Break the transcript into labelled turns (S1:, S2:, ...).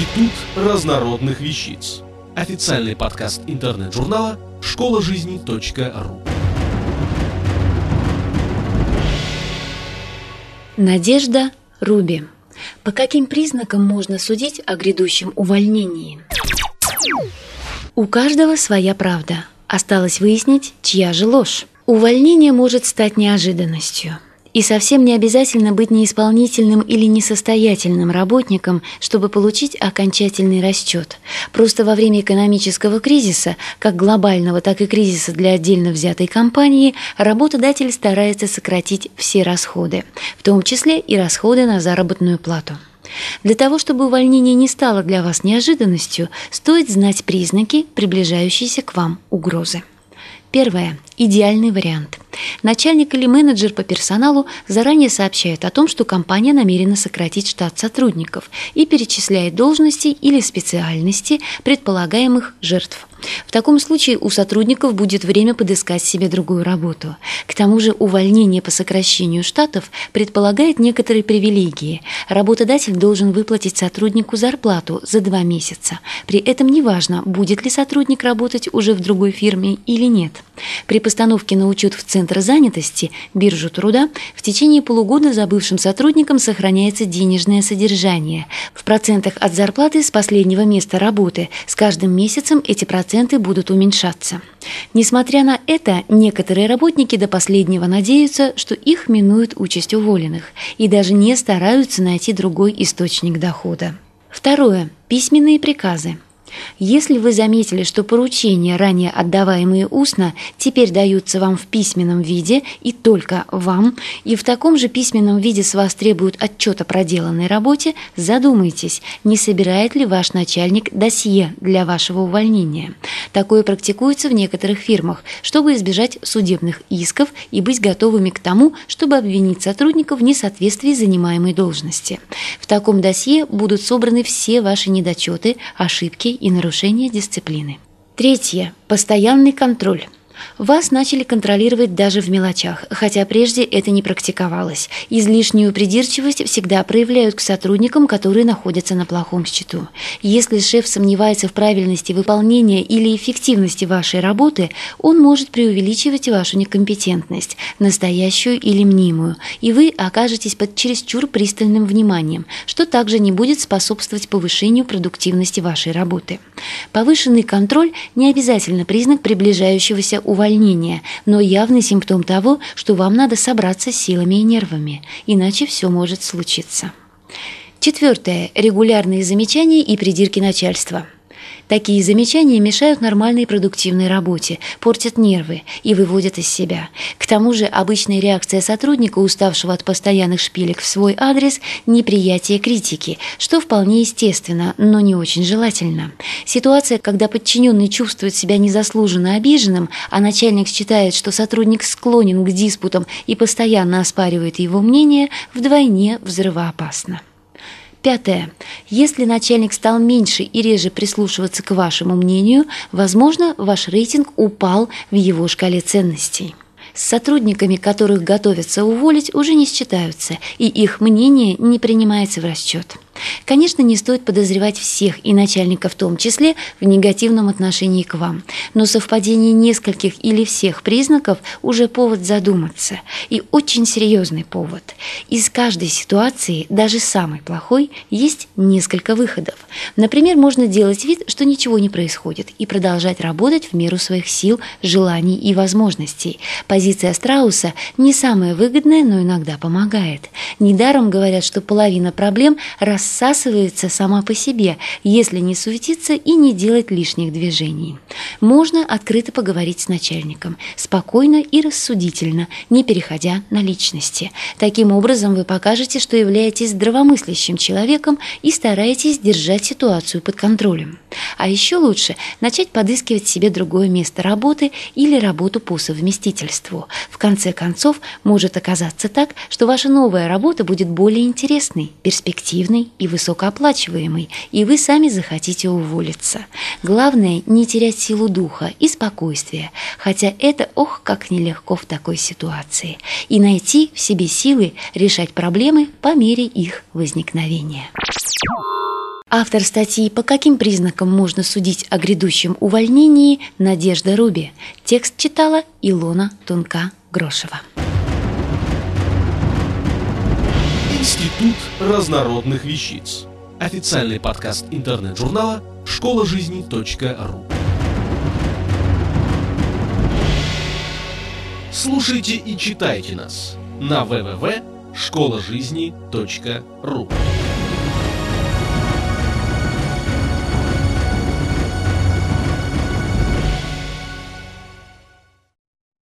S1: Институт разнородных вещиц. Официальный подкаст интернет-журнала школа жизни.ру.
S2: Надежда Руби. По каким признакам можно судить о грядущем увольнении? У каждого своя правда. Осталось выяснить, чья же ложь. Увольнение может стать неожиданностью – и совсем не обязательно быть неисполнительным или несостоятельным работником, чтобы получить окончательный расчет. Просто во время экономического кризиса, как глобального, так и кризиса для отдельно взятой компании, работодатель старается сократить все расходы, в том числе и расходы на заработную плату. Для того, чтобы увольнение не стало для вас неожиданностью, стоит знать признаки приближающейся к вам угрозы. Первое. Идеальный вариант. Начальник или менеджер по персоналу заранее сообщает о том, что компания намерена сократить штат сотрудников и перечисляет должности или специальности предполагаемых жертв. В таком случае у сотрудников будет время подыскать себе другую работу. К тому же увольнение по сокращению штатов предполагает некоторые привилегии. Работодатель должен выплатить сотруднику зарплату за два месяца. При этом неважно, будет ли сотрудник работать уже в другой фирме или нет. При постановке на учет в Центр занятости, биржу труда, в течение полугода за бывшим сотрудником сохраняется денежное содержание. В процентах от зарплаты с последнего места работы с каждым месяцем эти проценты будут уменьшаться. Несмотря на это, некоторые работники до последнего надеются, что их минует участь уволенных и даже не стараются найти другой источник дохода. Второе. Письменные приказы. Если вы заметили, что поручения, ранее отдаваемые устно, теперь даются вам в письменном виде и только вам, и в таком же письменном виде с вас требуют отчет о проделанной работе, задумайтесь, не собирает ли ваш начальник досье для вашего увольнения. Такое практикуется в некоторых фирмах, чтобы избежать судебных исков и быть готовыми к тому, чтобы обвинить сотрудников в несоответствии занимаемой должности. В таком досье будут собраны все ваши недочеты, ошибки и нарушение дисциплины. Третье. Постоянный контроль. Вас начали контролировать даже в мелочах, хотя прежде это не практиковалось. Излишнюю придирчивость всегда проявляют к сотрудникам, которые находятся на плохом счету. Если шеф сомневается в правильности выполнения или эффективности вашей работы, он может преувеличивать вашу некомпетентность, настоящую или мнимую, и вы окажетесь под чересчур пристальным вниманием, что также не будет способствовать повышению продуктивности вашей работы. Повышенный контроль не обязательно признак приближающегося увольнения, но явный симптом того, что вам надо собраться силами и нервами, иначе все может случиться. Четвертое. Регулярные замечания и придирки начальства – Такие замечания мешают нормальной продуктивной работе, портят нервы и выводят из себя. К тому же обычная реакция сотрудника, уставшего от постоянных шпилек в свой адрес, неприятие критики, что вполне естественно, но не очень желательно. Ситуация, когда подчиненный чувствует себя незаслуженно обиженным, а начальник считает, что сотрудник склонен к диспутам и постоянно оспаривает его мнение, вдвойне взрывоопасна. Пятое. Если начальник стал меньше и реже прислушиваться к вашему мнению, возможно, ваш рейтинг упал в его шкале ценностей. С сотрудниками, которых готовятся уволить, уже не считаются, и их мнение не принимается в расчет. Конечно, не стоит подозревать всех, и начальника в том числе, в негативном отношении к вам. Но совпадение нескольких или всех признаков уже повод задуматься. И очень серьезный повод. Из каждой ситуации, даже самой плохой, есть несколько выходов. Например, можно делать вид, что ничего не происходит, и продолжать работать в меру своих сил, желаний и возможностей. Позиция страуса не самая выгодная, но иногда помогает. Недаром говорят, что половина проблем рас рассасывается сама по себе, если не суетиться и не делать лишних движений. Можно открыто поговорить с начальником, спокойно и рассудительно, не переходя на личности. Таким образом вы покажете, что являетесь здравомыслящим человеком и стараетесь держать ситуацию под контролем. А еще лучше начать подыскивать себе другое место работы или работу по совместительству. В конце концов, может оказаться так, что ваша новая работа будет более интересной, перспективной и высокооплачиваемый, и вы сами захотите уволиться. Главное – не терять силу духа и спокойствия, хотя это, ох, как нелегко в такой ситуации, и найти в себе силы решать проблемы по мере их возникновения. Автор статьи «По каким признакам можно судить о грядущем увольнении» Надежда Руби. Текст читала Илона Тунка-Грошева.
S1: Институт разнородных вещиц. Официальный подкаст интернет-журнала школа жизни .ру. Слушайте и читайте нас на www.школажизни.ру.